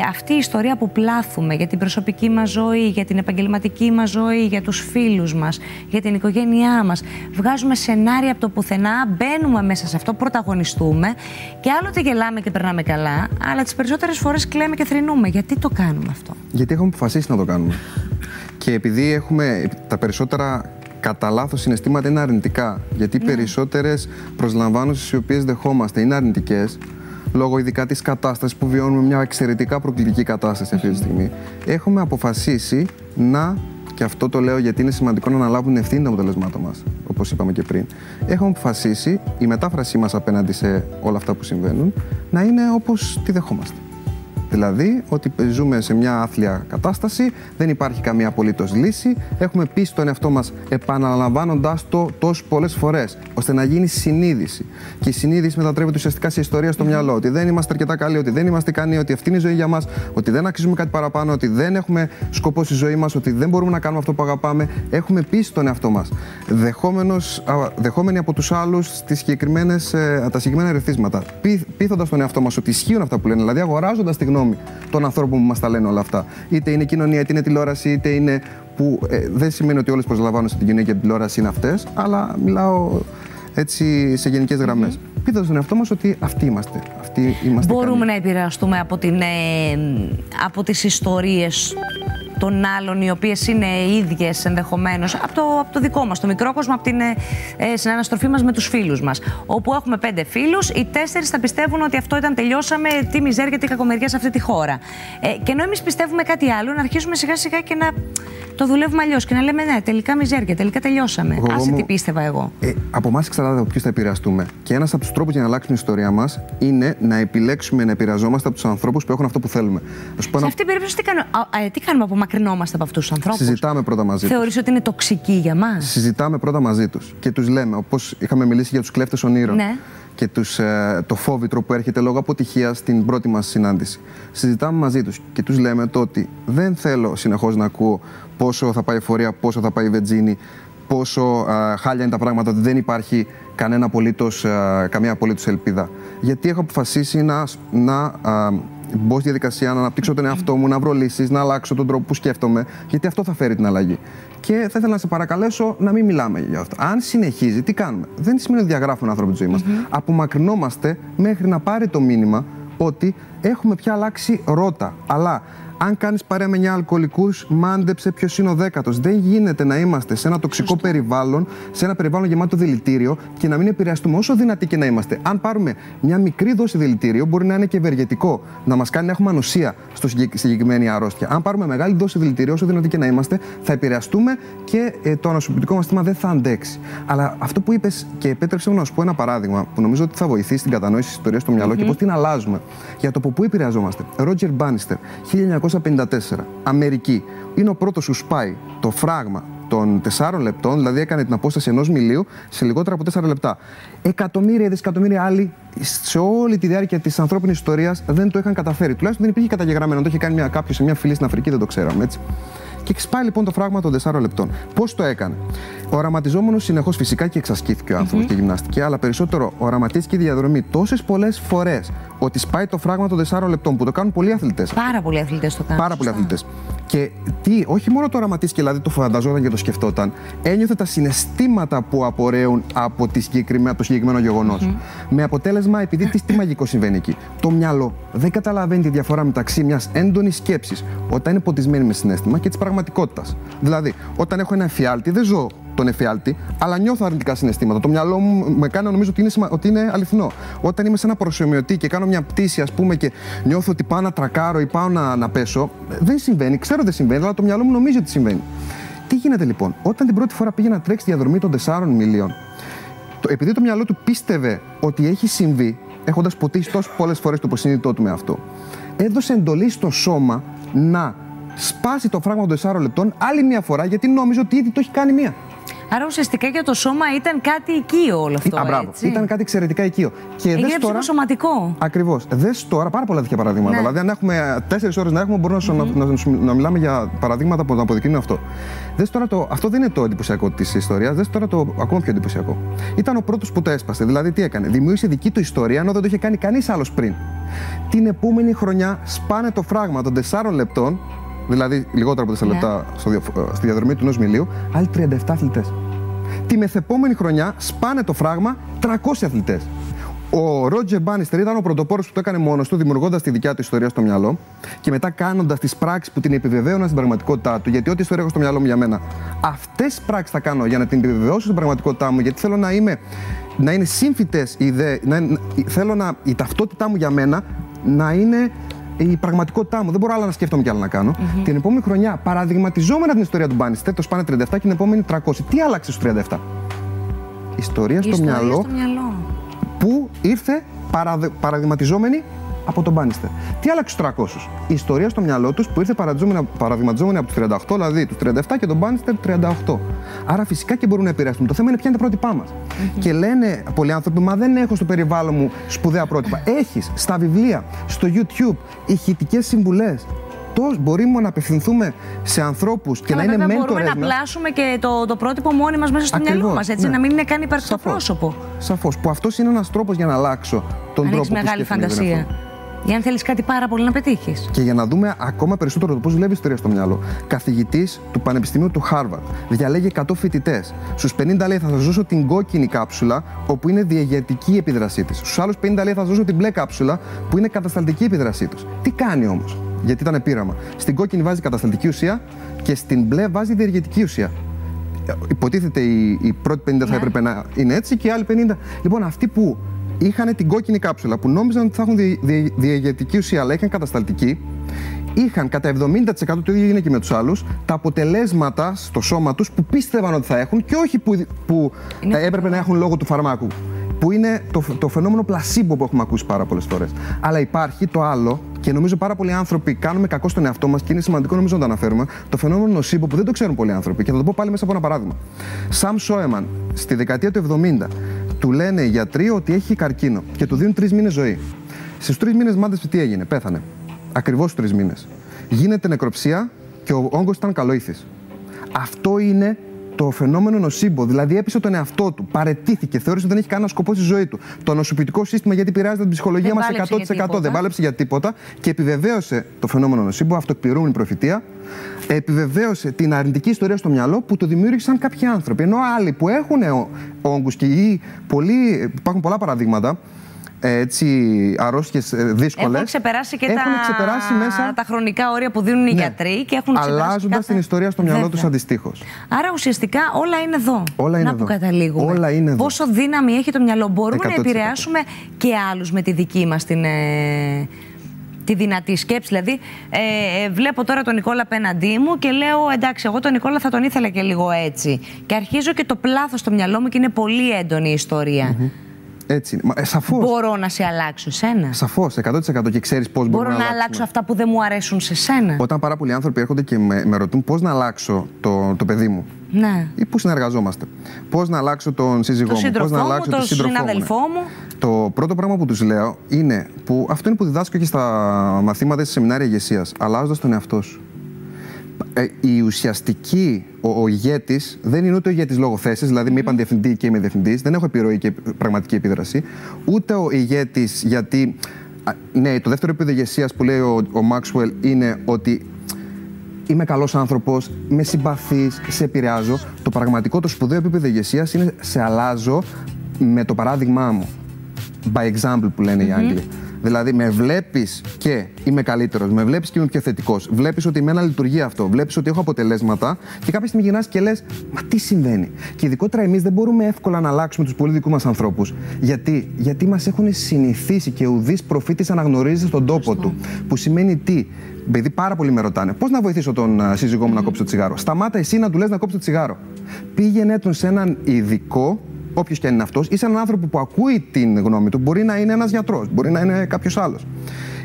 αυτή η ιστορία που πλάθουμε για την προσωπική μας ζωή, για την επαγγελματική μας ζωή, για τους φίλους μας, για την οικογένειά μας. Βγάζουμε σενάρια από το πουθενά, μπαίνουμε μέσα σε αυτό, πρωταγωνιστούμε και άλλοτε γελάμε και περνάμε καλά, αλλά τις περισσότερες φορές κλαίμε και θρυνούμε. Γιατί το κάνουμε αυτό; Γιατί έχουμε αποφασίσει να το κάνουμε. Και επειδή έχουμε τα περισσότερα κατά λάθος συναισθήματα είναι αρνητικά. Γιατί οι Ναι. περισσότερες προσλαμβάνωσει οι οποίες δεχόμαστε είναι αρνητικές, λόγω ειδικά της κατάστασης που βιώνουμε μια εξαιρετικά προκλητική κατάσταση αυτή τη στιγμή, έχουμε αποφασίσει να. Και αυτό το λέω γιατί είναι σημαντικό να αναλάβουν ευθύνη των αποτελεσμάτων μας, όπως είπαμε και πριν. Έχουμε αποφασίσει η μετάφρασή μας απέναντι σε όλα αυτά που συμβαίνουν να είναι όπως τη δεχόμαστε. Δηλαδή ότι ζούμε σε μια άθλια κατάσταση, δεν υπάρχει καμία απολύτως λύση. Έχουμε πείσει τον εαυτό μας επαναλαμβάνοντάς το τόσε πολλές φορές, ώστε να γίνει συνείδηση. Και η συνείδηση μετατρέπεται ουσιαστικά σε ιστορία στο μυαλό. Ότι δεν είμαστε αρκετά καλοί, ότι δεν είμαστε ικανοί, ότι αυτή είναι η ζωή για μας, ότι δεν αξίζουμε κάτι παραπάνω, ότι δεν έχουμε σκοπό στη ζωή μας, ότι δεν μπορούμε να κάνουμε αυτό που αγαπάμε. Έχουμε πείσει τον εαυτό μας. Δεχόμενοι από τους άλλους ε, τα συγκεκριμένα ερεθίσματα. Πείθοντας τον εαυτό μας ότι ισχύουν αυτά που λένε, δηλαδή αγοράζοντας τη γνώμη των ανθρώπων που μας τα λένε όλα αυτά. Είτε είναι κοινωνία, είτε είναι τηλεόραση, είτε είναι. που ε, δεν σημαίνει ότι όλες προσλαμβάνουν στην κοινωνία και την τηλεόραση είναι αυτές, αλλά μιλάω έτσι σε γενικές γραμμές. Mm-hmm. Πείτε στον εαυτό μας ότι αυτοί είμαστε. Αυτοί είμαστε Μπορούμε καλοί. να επηρεαστούμε από, την, ε, από τις ιστορίες των άλλων, οι οποίες είναι ίδιες ενδεχομένως, από το, από το δικό μας, το μικρό κόσμο, από την ε, συναναστροφή μας με τους φίλους μας. Όπου έχουμε πέντε φίλους, οι τέσσερις θα πιστεύουν ότι αυτό ήταν τελειώσαμε, τι μιζέρια, τι κακομεριά σε αυτή τη χώρα. Ε, και ενώ εμείς πιστεύουμε κάτι άλλο, να αρχίσουμε σιγά σιγά και να το δουλεύουμε αλλιώς και να λέμε ναι, τελικά μιζέρια, τελικά τελειώσαμε. Εγώ Άσε μου- τι πίστευα εγώ. Ε, από εμάς εξαρτάται από ποιους θα επηρεαστούμε; Και ένας από τους τρόπους για να αλλάξουμε την ιστορία μας είναι να επιλέξουμε να επηρεαζόμαστε από τους ανθρώπους που έχουν αυτό που θέλουμε. Να σου πω Σε ένα- αυτή την περίπτωση τι κάνουμε, α, ε, τι κάνουμε απομακρυνόμαστε από αυτούς τους ανθρώπους. Συζητάμε πρώτα μαζί τους. Θεωρείς ότι είναι τοξικοί για μας; Συζητάμε πρώτα μαζί τους και τους λέμε, όπως είχαμε μιλήσει για τους κλέφτες ονείρων Ναι. και τους, ε, το φόβητρο που έρχεται λόγω αποτυχίας στην πρώτη μας συνάντηση. Συζητάμε μαζί τους και τους λέμε το ότι δεν θέλω συνεχώς να ακούω πόσο θα πάει η φορεία, πόσο θα πάει η βενζίνη, πόσο α, χάλια είναι τα πράγματα, ότι δεν υπάρχει κανένα απολύτως, α, καμία απολύτως ελπίδα. Γιατί έχω αποφασίσει να, να α, μπω στη διαδικασία, να αναπτύξω τον εαυτό μου, να βρω λύσεις, να αλλάξω τον τρόπο που σκέφτομαι, γιατί αυτό θα φέρει την αλλαγή. Και θα ήθελα να σε παρακαλέσω να μην μιλάμε για αυτό. Αν συνεχίζει, τι κάνουμε; Δεν σημαίνει ότι διαγράφουμε έναν άνθρωπο τη ζωή μας. Απομακρυνόμαστε μέχρι να πάρει το μήνυμα ότι έχουμε πια αλλάξει ρότα. Αλλά αν κάνεις παρέα με 9 αλκοολικούς, μάντεψε ποιος είναι ο δέκατος. Δεν γίνεται να είμαστε σε ένα τοξικό περιβάλλον, σε ένα περιβάλλον γεμάτο δηλητήριο και να μην επηρεαστούμε όσο δυνατοί και να είμαστε. Αν πάρουμε μια μικρή δόση δηλητήριο, μπορεί να είναι και ευεργετικό, να μας κάνει να έχουμε ανοσία στο συγκεκ- στη συγκεκριμένη αρρώστια. Αν πάρουμε μεγάλη δόση δηλητήριο, όσο δυνατοί και να είμαστε, θα επηρεαστούμε και ε, το ανοσοποιητικό μας σύστημα δεν θα αντέξει. Αλλά αυτό που είπες και επέτρεψε μου να σου πω ένα παράδειγμα που νομίζω ότι θα βοηθήσει στην κατανόηση της ιστορίας στο μυαλο και πώς την αλλάζουμε. Για το από πού επηρεαζόμαστε. Ρότζερ Μπάνιστερ, 1954, Αμερική. Είναι ο πρώτος που σπάει το φράγμα των 4 λεπτών, δηλαδή έκανε την απόσταση ενός μιλίου σε λιγότερα από 4 λεπτά. Εκατομμύρια, δισεκατομμύρια άλλοι σε όλη τη διάρκεια της ανθρώπινης ιστορίας δεν το είχαν καταφέρει. Τουλάχιστον δεν υπήρχε καταγεγραμμένο. Το είχε κάνει κάποιος σε μια φυλή στην Αφρική, δεν το ξέραμε έτσι. Και σπάει λοιπόν το φράγμα των 4 λεπτών. Πώς το έκανε; Οραματιζόμενο συνεχώς φυσικά και εξασκήθηκε ο άνθρωπος και γυμναστική, αλλά περισσότερο οραματίστηκε η διαδρομή τόσες πολλές φορές ότι σπάει το φράγμα των 4 λεπτών που το κάνουν πολλοί αθλητές. Πάρα πολλοί αθλητές το κάνουν. Πάρα πολλοί αθλητές. Και τι, όχι μόνο το οραματίστηκε, δηλαδή το φανταζόταν και το σκεφτόταν, ένιωθε τα συναισθήματα που απορρέουν από τη συγκεκριμένα, το συγκεκριμένο γεγονός. Με αποτέλεσμα, επειδή τι, τι μαγικό συμβαίνει εκεί. Το μυαλό δεν καταλαβαίνει τη διαφορά μεταξύ μιας έντονης σκέψης όταν είναι ποτισμένη με συνέστημα και της πραγματικότητα. Δηλαδή, όταν έχω ένα εφιάλτη, δεν ζω τον εφιάλτη, αλλά νιώθω αρνητικά συναισθήματα. Το μυαλό μου με κάνει να νομίζω ότι είναι, ότι είναι αληθινό. Όταν είμαι σε ένα προσωμιωτή και κάνω μια πτήση, ας πούμε, και νιώθω ότι πάω να τρακάρω ή πάω να, να πέσω, δεν συμβαίνει. Ξέρω ότι συμβαίνει, αλλά το μυαλό μου νομίζει ότι συμβαίνει. Τι γίνεται λοιπόν, όταν την πρώτη φορά πήγε να τρέξει τη διαδρομή των 4 μιλίων, το, επειδή το μυαλό του πίστευε ότι έχει συμβεί, έχοντας ποτίσει τόσες πολλές φορές το υποσυνείδητό του με αυτό, έδωσε εντολή στο σώμα να σπάσει το φράγμα των 4 λεπτών άλλη μια φορά γιατί νόμιζε ότι ήδη το έχει κάνει μία. Άρα ουσιαστικά για το σώμα ήταν κάτι οικείο όλο αυτό. Α, μπράβο. Έτσι. Ήταν κάτι εξαιρετικά οικείο. Και Έγινε τώρα... ψυχοσωματικό. Ακριβώς. Δες τώρα πάρα πολλά τέτοια παραδείγματα. Ναι. Δηλαδή, αν έχουμε τέσσερις ώρες να έχουμε, μπορούμε mm-hmm. να, να, να, μιλάμε για παραδείγματα που να αποδεικνύουν αυτό. Δες τώρα το, αυτό δεν είναι το εντυπωσιακό της ιστορίας. Δες τώρα το ακόμα πιο εντυπωσιακό. Ήταν ο πρώτος που το έσπασε. Δηλαδή, τι έκανε; Δημιούργησε δική του ιστορία, ενώ δεν το είχε κάνει κανείς άλλος πριν. Την επόμενη χρονιά σπάνε το φράγμα των 4 λεπτών δηλαδή λιγότερο από 4 ναι. λεπτά στο, ε, στη διαδρομή του ενός μιλίου, άλλοι 37 αθλητές. Τη μεθεπόμενη χρονιά σπάνε το φράγμα 300 αθλητές. Ο Ρότζε Μπάνιστερ ήταν ο πρωτοπόρος που το έκανε μόνος του, δημιουργώντας τη δικιά του ιστορία στο μυαλό και μετά κάνοντας τις πράξεις που την επιβεβαίωναν στην πραγματικότητά του. Γιατί ό,τι ιστορία έχω στο μυαλό μου για μένα, αυτές τις πράξεις θα κάνω για να την επιβεβαιώσω στην πραγματικότητά μου, γιατί θέλω να είμαι να είναι σύμφυτες οι ιδέε, θέλω να, η ταυτότητά μου για μένα να είναι η πραγματικότητά μου. Δεν μπορώ άλλα να σκέφτομαι κι άλλα να κάνω. Mm-hmm. Την επόμενη χρονιά, παραδειγματιζόμενα την ιστορία του Μπάνιστερ, το σπάνε 37 και την επόμενη 300. Τι άλλαξε στους 37. Ιστορία, στο, ιστορία μυαλό, στο μυαλό. Που ήρθε παραδειγματιζόμενη από τον Μπάνιστερ. Τι άλλαξε του 300. Η ιστορία στο μυαλό τους που ήρθε παραδειγματιζόμενη από τους 38, δηλαδή τους 37 και τον Μπάνιστερ 38. Άρα φυσικά και μπορούν να επηρεάσουν. Το θέμα είναι ποια είναι τα πρότυπά μας. Mm-hmm. Και λένε πολλοί άνθρωποι, μα δεν έχω στο περιβάλλον μου σπουδαία πρότυπα. Έχεις στα βιβλία, στο YouTube, ηχητικές συμβουλές. Τόσο μπορούμε να απευθυνθούμε σε ανθρώπους και να είναι μέντορε. Μπορούμε να πλάσουμε και το, το πρότυπο μόνοι μας μέσα στο Ακριβώς, μυαλό μας, έτσι, ναι. να μην είναι καν υπαρκτό πρόσωπο. Σαφώς. Που αυτός είναι ένας τρόπος για να αλλάξω τον Αν τρόπο που μεγάλη φαντασία. Για αν θέλεις κάτι πάρα πολύ να πετύχεις. Και για να δούμε ακόμα περισσότερο το πώς δουλεύει η ιστορία στο μυαλό. Καθηγητής του Πανεπιστημίου του Χάρβαρντ διαλέγει 100 φοιτητές. Στους 50 λέει θα σας δώσω την κόκκινη κάψουλα, όπου είναι διαγετική επίδρασή της. Στους άλλους 50 λέει θα σας δώσω την μπλε κάψουλα, που είναι κατασταλτική επίδρασή του. Τι κάνει όμως, γιατί ήταν πείραμα. Στην κόκκινη βάζει κατασταλτική ουσία και στην μπλε βάζει διαγετική ουσία υποτίθεται οι, οι πρώτοι 50 ναι. θα έπρεπε να είναι έτσι και οι άλλοι 50. Λοιπόν, αυτοί που είχαν την κόκκινη κάψουλα που νόμιζαν ότι θα έχουν δι, διαγετική ουσία, αλλά είχαν κατασταλτική, είχαν κατά 70% το ίδιο είναι και με τους άλλους τα αποτελέσματα στο σώμα τους που πίστευαν ότι θα έχουν και όχι που, που έπρεπε να έχουν λόγω του φαρμάκου. Που είναι το, το φαινόμενο πλασίμπο που έχουμε ακούσει πάρα πολλές φορές. Αλλά υπάρχει το άλλο, και νομίζω πάρα πολλοί άνθρωποι κάνουμε κακό στον εαυτό μας και είναι σημαντικό νομίζω να το αναφέρουμε, το φαινόμενο νοσίμπο που δεν το ξέρουν πολλοί άνθρωποι. Και θα το πω πάλι μέσα από ένα παράδειγμα. Σαμ Σόεμαν στη δεκαετία του 70 του λένε οι γιατροί ότι έχει καρκίνο και του δίνουν τρεις μήνες ζωή. Στου τρεις μήνες μάντεψε τι έγινε, πέθανε. Ακριβώς στου τρεις μήνες. Γίνεται νεκροψία και ο όγκος ήταν καλοήθης. Αυτό είναι το φαινόμενο νοσήμπο. Δηλαδή έπεισε τον εαυτό του, παρετήθηκε, θεώρησε ότι δεν έχει κανένα σκοπό στη ζωή του. Το νοσοποιητικό σύστημα γιατί επηρεάζεται την ψυχολογία μας 100%. Δεν πάλεψε για τίποτα και επιβεβαίωσε το φαινόμενο νοσήμπο, αυτοεκπληρούμενη προφητεία. Επιβεβαίωσε την αρνητική ιστορία στο μυαλό που το δημιούργησαν κάποιοι άνθρωποι. Ενώ άλλοι που έχουν όγκους και ή πολλοί, υπάρχουν πολλά παραδείγματα, έτσι αρρώστιες ε, δύσκολες. Έχουν ξεπεράσει και τα... ξεπεράσει μέσα... τα χρονικά όρια που δίνουν οι ναι. γιατροί και έχουν Αλλάζοντας κάθε... την ιστορία στο μυαλό τους αντιστοίχως. Άρα ουσιαστικά όλα είναι εδώ. Όλα είναι να εδώ. που καταλήγουμε. Όλα είναι εδώ. Πόσο δύναμη έχει το μυαλό. Μπορούμε 100%. να επηρεάσουμε και άλλους με τη δική μας την. Ε, τη δυνατή σκέψη. Δηλαδή, ε, ε, βλέπω τώρα τον Νικόλα απέναντί μου και λέω εντάξει, εγώ τον Νικόλα θα τον ήθελα και λίγο έτσι. Και αρχίζω και το πλάθος στο μυαλό μου και είναι πολύ έντονη η ιστορία. Mm-hmm. Έτσι. Μα, ε, σαφώς. Μπορώ να σε αλλάξω σένα. Σαφώς, 100% και ξέρεις πώς μπορώ να, να αλλάξω αυτά που δεν μου αρέσουν σε σένα. Όταν πάρα πολλοί άνθρωποι έρχονται και με, με ρωτούν πώς να αλλάξω το, το παιδί μου. Ναι. ή πού συνεργαζόμαστε. Πώς να αλλάξω τον σύζυγό μου, πώς να αλλάξω τον συναδελφό μου. Το πρώτο πράγμα που τους λέω είναι που αυτό είναι που διδάσκω και στα μαθήματα σε σεμινάρια ηγεσίας. Αλλάζοντας τον εαυτό σου. Ε, η ουσιαστική, ο, ο ηγέτης δεν είναι ούτε ο ηγέτης λόγω θέσης, δηλαδή με είπαν διευθυντή και είμαι διευθυντής, δεν έχω επιρροή και πραγματική επίδραση, ούτε ο ηγέτης γιατί. Ναι, το δεύτερο επίπεδο ηγεσίας που λέει ο, ο Maxwell είναι ότι είμαι καλός άνθρωπος, με συμπαθείς, σε επηρεάζω. Το πραγματικό, το σπουδαίο επίπεδο ηγεσίας είναι σε αλλάζω με το παράδειγμά μου. By example που λένε οι Άγγλοι. Δηλαδή, με βλέπεις και είμαι καλύτερος, με βλέπεις και είμαι πιο θετικός. Βλέπεις ότι με ένα λειτουργεί αυτό. Βλέπεις ότι έχω αποτελέσματα και κάποια στιγμή γυρνάς και λες, Μα τι συμβαίνει. Και ειδικότερα εμείς δεν μπορούμε εύκολα να αλλάξουμε τους πολύ δικούς μας ανθρώπους. Γιατί, Γιατί μας έχουν συνηθίσει και ουδή προφήτης αναγνωρίζεις στον τόπο του. Που σημαίνει τι. Παιδί πάρα πολύ με ρωτάνε, πώς να βοηθήσω τον σύζυγό μου να κόψει το τσιγάρο; Σταμάτα εσύ να του λες να κόψει το τσιγάρο. Πήγαινε τον σε έναν ειδικό όποιος και αν είναι αυτός, ή σε έναν άνθρωπο που ακούει την γνώμη του. Μπορεί να είναι ένας γιατρός, μπορεί να είναι κάποιος άλλος.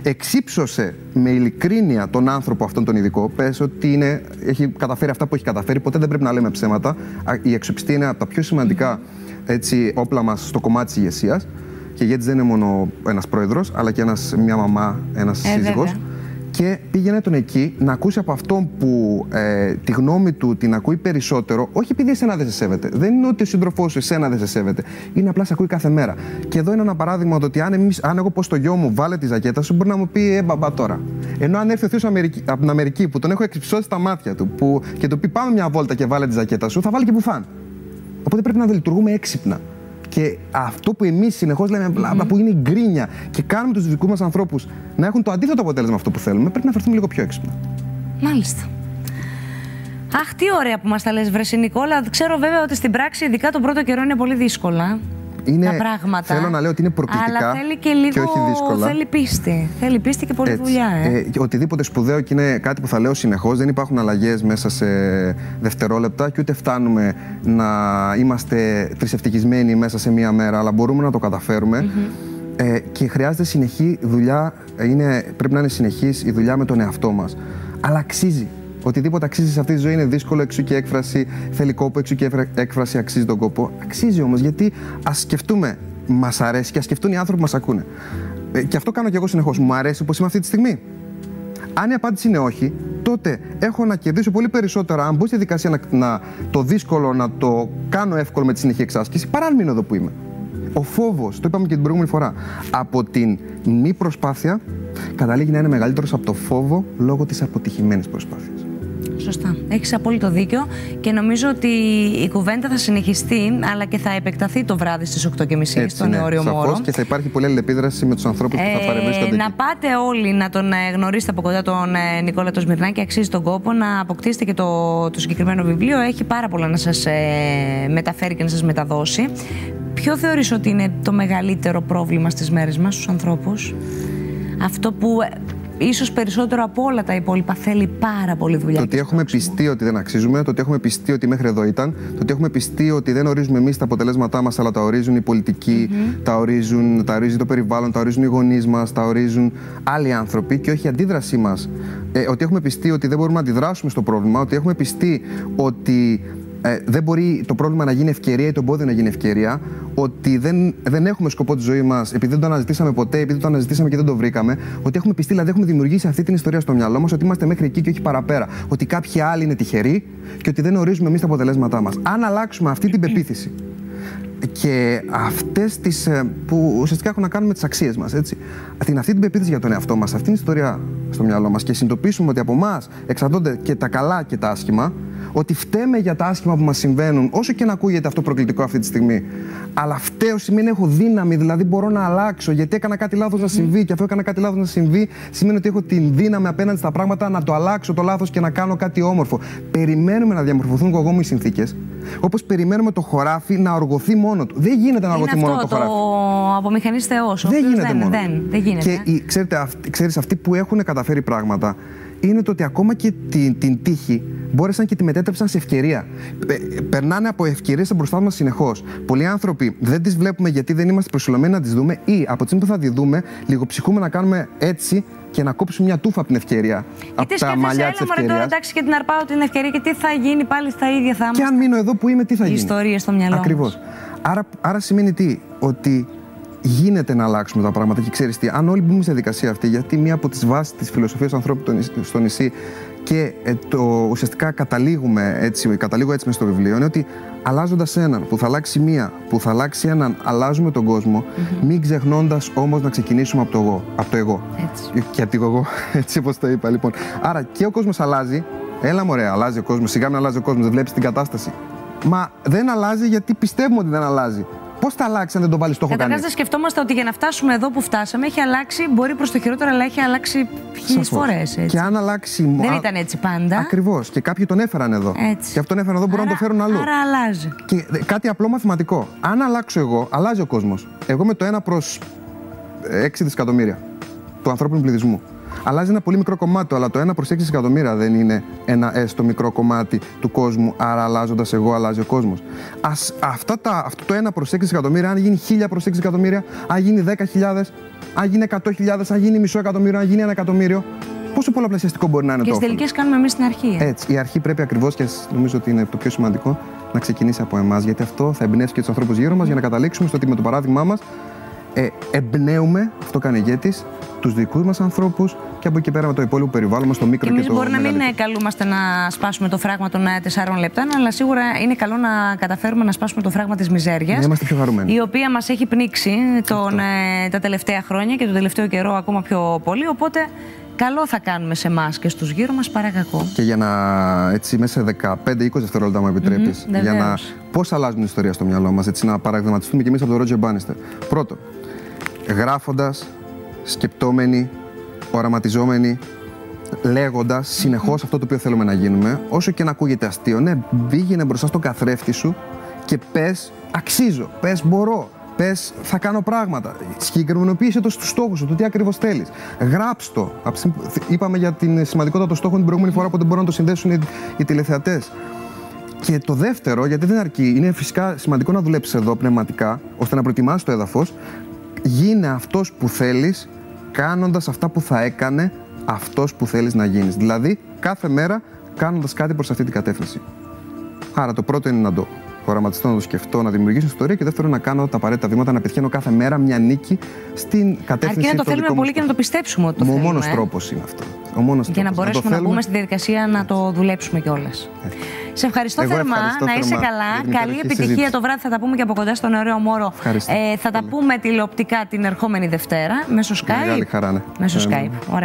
Εξύψωσε με ειλικρίνεια τον άνθρωπο αυτόν τον ειδικό. Πες ότι είναι, έχει καταφέρει αυτά που έχει καταφέρει. Ποτέ δεν πρέπει να λέμε ψέματα. Η εξοπιστία είναι από τα πιο σημαντικά έτσι, όπλα μας στο κομμάτι της ηγεσίας. Και ηγέτη δεν είναι μόνο ένας πρόεδρος, αλλά και ένας, μια μαμά, ένας ε, σύζυγος και πήγαινε τον εκεί να ακούσει από αυτόν που ε, τη γνώμη του την ακούει περισσότερο, όχι επειδή εσένα δεν σε σέβεται. Δεν είναι ότι ο σύντροφός σου εσένα δεν σε σέβεται. Είναι απλά σε ακούει κάθε μέρα. Και εδώ είναι ένα παράδειγμα ότι αν, εμείς, αν εγώ πως στο γιο μου, βάλε τη ζακέτα σου, μπορεί να μου πει Ε, μπαμπά τώρα. Ενώ αν έρθει ο Θεό από την Αμερική που τον έχω εξυψώσει στα μάτια του που, και του πει Πάμε μια βόλτα και βάλε τη ζακέτα σου, θα βάλει και μπουφάν. Οπότε πρέπει να λειτουργούμε έξυπνα. Και αυτό που εμείς συνεχώς λέμε, μπλα, που είναι η γκρίνια και κάνουμε τους δικούς μας ανθρώπους να έχουν το αντίθετο αποτέλεσμα αυτό που θέλουμε, πρέπει να φερθούμε λίγο πιο έξυπνα. Μάλιστα. Αχ, τι ωραία που μας τα λες, Βρεσί Νικόλα. Ξέρω βέβαια ότι στην πράξη, ειδικά τον πρώτο καιρό, είναι πολύ δύσκολα είναι, τα πράγματα. Θέλω να λέω ότι είναι προκλητικά αλλά θέλει και, λίγο, και όχι δύσκολα. Θέλει πίστη. Θέλει πίστη και πολλή Έτσι. δουλειά. Ε. Ε, οτιδήποτε σπουδαίο και είναι κάτι που θα λέω συνεχώς. Δεν υπάρχουν αλλαγές μέσα σε δευτερόλεπτα και ούτε φτάνουμε να είμαστε τρισευτυχισμένοι μέσα σε μία μέρα, αλλά μπορούμε να το καταφέρουμε. Ε, και χρειάζεται συνεχή δουλειά, είναι, πρέπει να είναι συνεχής η δουλειά με τον εαυτό μας. Αλλά αξίζει. Οτιδήποτε αξίζει σε αυτή τη ζωή είναι δύσκολο, εξού και έκφραση θέλει κόπο, εξού και έκφραση αξίζει τον κόπο. Αξίζει όμως γιατί ας σκεφτούμε, μας αρέσει και ας σκεφτούν οι άνθρωποι που μας ακούνε. Ε, και αυτό κάνω και εγώ συνεχώς. Μου αρέσει όπως είμαι αυτή τη στιγμή. Αν η απάντηση είναι όχι, τότε έχω να κερδίσω πολύ περισσότερα αν μπω στη δικασία να, να, το δύσκολο να το κάνω εύκολο με τη συνεχή εξάσκηση, παρά αν μείνω εδώ που είμαι. Ο φόβος, το είπαμε και την προηγούμενη φορά, από την μη προσπάθεια καταλήγει να είναι μεγαλύτερος από το φόβο λόγω της αποτυχημένης προσπάθειας. Σωστά. Έχεις απόλυτο δίκιο και νομίζω ότι η κουβέντα θα συνεχιστεί, αλλά και θα επεκταθεί το βράδυ στις 8.30 στον ναι, Όριο Μόρο. Και θα υπάρχει πολλή αλληλεπίδραση με τους ανθρώπους που θα παρεμβρίσκονται. Να πάτε όλοι να τον ε, γνωρίσετε από κοντά τον ε, Νικόλα το Σμυρνάκη. Αξίζει τον κόπο να αποκτήσετε και το, το συγκεκριμένο βιβλίο. Έχει πάρα πολλά να σας ε, μεταφέρει και να σας μεταδώσει. Ποιο θεωρείς ότι είναι το μεγαλύτερο πρόβλημα στις μέρες μας, στους ανθρώπους; Αυτό που ίσως περισσότερο από όλα τα υπόλοιπα θέλει πάρα πολύ δουλειά. Το ότι έχουμε πιστεί ότι δεν αξίζουμε, το ότι έχουμε πιστεί ότι μέχρι εδώ ήταν, το ότι έχουμε πιστεί ότι δεν ορίζουμε εμείς τα αποτελέσματά μας, αλλά τα ορίζουν οι πολιτικοί, τα, ορίζουν, τα ορίζει το περιβάλλον, τα ορίζουν οι γονείς μας, τα ορίζουν άλλοι άνθρωποι και όχι η αντίδρασή μας. Ε, ότι έχουμε πιστεί ότι δεν μπορούμε να αντιδράσουμε στο πρόβλημα, ότι έχουμε πιστεί ότι ε, δεν μπορεί το πρόβλημα να γίνει ευκαιρία ή το εμπόδιο να γίνει ευκαιρία. Ότι δεν, δεν έχουμε σκοπό τη ζωή μας επειδή δεν το αναζητήσαμε ποτέ, επειδή το αναζητήσαμε και δεν το βρήκαμε. Ότι έχουμε πιστεί, δηλαδή έχουμε δημιουργήσει αυτή την ιστορία στο μυαλό μας, ότι είμαστε μέχρι εκεί και όχι παραπέρα. Ότι κάποιοι άλλοι είναι τυχεροί και ότι δεν ορίζουμε εμείς τα αποτελέσματά μας. Αν αλλάξουμε αυτή την πεποίθηση και αυτές τις. Ε, που ουσιαστικά έχουν να κάνουν με τις αξίες μας. Αυτή, αυτή την πεποίθηση για τον εαυτό μας, αυτή την ιστορία στο μυαλό μας και συνειδητοποιήσουμε ότι από εμάς εξαρτώνται και τα καλά και τα άσχημα, ότι φταίμε για τα άσχημα που μας συμβαίνουν, όσο και να ακούγεται αυτό προκλητικό αυτή τη στιγμή. Αλλά φταίω σημαίνει έχω δύναμη, δηλαδή μπορώ να αλλάξω, γιατί έκανα κάτι λάθος να συμβεί. Και αφού έκανα κάτι λάθος να συμβεί, σημαίνει ότι έχω την δύναμη απέναντι στα πράγματα να το αλλάξω το λάθος και να κάνω κάτι όμορφο. Περιμένουμε να διαμορφωθούν κογόμου οι συνθήκες, όπως περιμένουμε το χωράφι να οργωθεί μόνο του. Δεν γίνεται να οργωθεί μόνο το χωράφι. Το απομηχανής Θεός. Δεν γίνεται δεν, μόνο. Δεν, δεν γίνεται. Και ξέρετε, ξέρεις, αυτοί που έχουν καταφέρει πράγματα είναι το ότι ακόμα και την, την τύχη μπόρεσαν και τη μετέτρεψαν σε ευκαιρία. Περνάνε από ευκαιρίες μπροστά μας συνεχώς. Πολλοί άνθρωποι δεν τις βλέπουμε γιατί δεν είμαστε προσιλωμένοι να τις δούμε ή από τη στιγμή που θα τη δούμε, λίγο ψυχούμε να κάνουμε έτσι και να κόψουμε μια τούφα από την ευκαιρία. από τα μαλλιά της ευκαιρία. Τώρα εντάξει και την αρπάω την ευκαιρία και τι θα γίνει πάλι στα ίδια θα Και αν μείνω εδώ που είμαι, τι θα γίνει; Ιστορία στο μυαλό. Ακριβώς. Άρα, άρα σημαίνει τι, ότι γίνεται να αλλάξουμε τα πράγματα και ξέρεις τι, αν όλοι μπούμε στη διαδικασία αυτή, γιατί μία από τις βάσεις της φιλοσοφίας του ανθρώπου στο νησί και ε, το, ουσιαστικά καταλήγουμε έτσι, καταλήγω έτσι μες στο βιβλίο είναι ότι αλλάζοντας έναν που θα αλλάξει μία, που θα αλλάξει έναν, αλλάζουμε τον κόσμο, μην ξεχνώντας όμως να ξεκινήσουμε από το εγώ. Από το εγώ. Έτσι. Και από το εγώ, έτσι όπως το είπα. Λοιπόν. Άρα και ο κόσμος αλλάζει. Έλα μωρέ, αλλάζει ο κόσμος. Σιγά μην αλλάζει ο κόσμος, δεν βλέπεις την κατάσταση. Μα δεν αλλάζει γιατί πιστεύουμε ότι δεν αλλάζει. Πώς θα αλλάξει αν δεν το βάλεις στόχο Καταρχάς, κανεί. δεν σκεφτόμαστε ότι για να φτάσουμε εδώ που φτάσαμε έχει αλλάξει, μπορεί προς το χειρότερο, αλλά έχει αλλάξει χίλιες Σαφώς. φορές. Και αν αλλάξει. Δεν ήταν έτσι πάντα. Ακριβώς. Και κάποιοι τον έφεραν εδώ. Έτσι. Και αυτόν έφεραν εδώ, μπορούν να το φέρουν αλλού. Άρα αλλάζει. Και δε- κάτι απλό μαθηματικό. Αν αλλάξω εγώ, αλλάζει ο κόσμος. Εγώ με το 1 προς 6 δισεκατομμύρια του ανθρώπινου πληθυσμού. Αλλάζει ένα πολύ μικρό κομμάτι, αλλά το 1 προς 6 δισεκατομμύρια δεν είναι ένα έστω μικρό κομμάτι του κόσμου. Άρα, αλλάζοντας εγώ, αλλάζει ο κόσμος. Αυτό το 1 προς 6 δισεκατομμύρια, αν γίνει 1000 προς 6 δισεκατομμύρια, αν γίνει 10.000, αν γίνει 100.000, αν γίνει μισό εκατομμύριο, αν γίνει ένα εκατομμύριο, πόσο πολλαπλασιαστικό μπορεί να είναι Και το στις όφελος; τελικές κάνουμε εμείς την αρχή. ε. Έτσι, η αρχή πρέπει ακριβώς και νομίζω ότι είναι το πιο σημαντικό να ξεκινήσει από εμάς. Γιατί αυτό θα εμπνεύσει και τους ανθρώπους γύρω μας για να καταλήξουμε στο ότι με το παράδειγμά μας ε, εμπνέουμε, αυτό κάνει ηγέτης, τους δικούς μας ανθρώπους και από εκεί πέρα με το υπόλοιπο περιβάλλον μας, το μικρό Και και, εμείς το μπορεί να μην μεγαλύτερο. καλούμαστε να σπάσουμε το φράγμα των 4 λεπτών, αλλά σίγουρα είναι καλό να καταφέρουμε να σπάσουμε το φράγμα της μιζέριας. Να είμαστε πιο χαρούμενοι. Η οποία μας έχει πνίξει τον, ε, τα τελευταία χρόνια και τον τελευταίο καιρό ακόμα πιο πολύ. Οπότε καλό θα κάνουμε σε εμάς και στους γύρω μας παρά κακό. Και για να έτσι μέσα σε 15-20 δευτερόλεπτα μου επιτρέπεις, Μμμ, για να. βεβαίως. Πώς αλλάζουν την ιστορία στο μυαλό μας, έτσι να παραδειγματιστούμε κι εμείς από τον Ρότζερ Μπάνιστερ. Πρώτον, γράφοντας, σκεπτόμενοι, οραματιζόμενοι, λέγοντας συνεχώς αυτό το οποίο θέλουμε να γίνουμε, όσο και να ακούγεται αστείο, ναι, πήγαινε μπροστά στον καθρέφτη σου και πες αξίζω, πες μπορώ, πες θα κάνω πράγματα. Συγκεκριμενοποίησε το στους στόχους σου, το τι ακριβώς θέλεις. Γράψ το. Από τη στιγμή που- Είπαμε για την σημαντικότητα των στόχων την προηγούμενη φορά, οπότε μπορούν να το συνδέσουν οι, οι τηλεθεατές. Και το δεύτερο, γιατί δεν αρκεί, είναι φυσικά σημαντικό να δουλέψεις εδώ πνευματικά, ώστε να προετοιμάσεις το έδαφος. Γίνε αυτός που θέλεις, κάνοντας αυτά που θα έκανε αυτός που θέλεις να γίνεις. Δηλαδή, κάθε μέρα κάνοντας κάτι προς αυτή την κατεύθυνση. Άρα, το πρώτο είναι να το οραματιστώ, να το σκεφτώ, να δημιουργήσω ιστορία και δεύτερο να κάνω τα απαραίτητα βήματα, να πετυχαίνω κάθε μέρα μια νίκη στην κατεύθυνση Αρκεί να το των θέλουμε δικών μου πολύ και να το στόχων. πιστέψουμε ότι το Ο θέλουμε. μόνος ε. τρόπος είναι αυτό. Ο μόνος Για να τρόπος. μπορέσουμε το να, θέλουμε. μπούμε στη διαδικασία να το δουλέψουμε κιόλας. Σε ευχαριστώ Εγώ θερμά, ευχαριστώ να είσαι θερμά καλά. για την Καλή υπέροχη επιτυχία συζήτηση. το βράδυ. Θα τα πούμε και από κοντά στον ωραίο Μόρο. Ευχαριστώ Ε, θα τα πολύ. πούμε τηλεοπτικά την ερχόμενη Δευτέρα μέσω Skype. Μεγάλη χαρά, ναι. Μέσω Ε, Skype. Ωραία.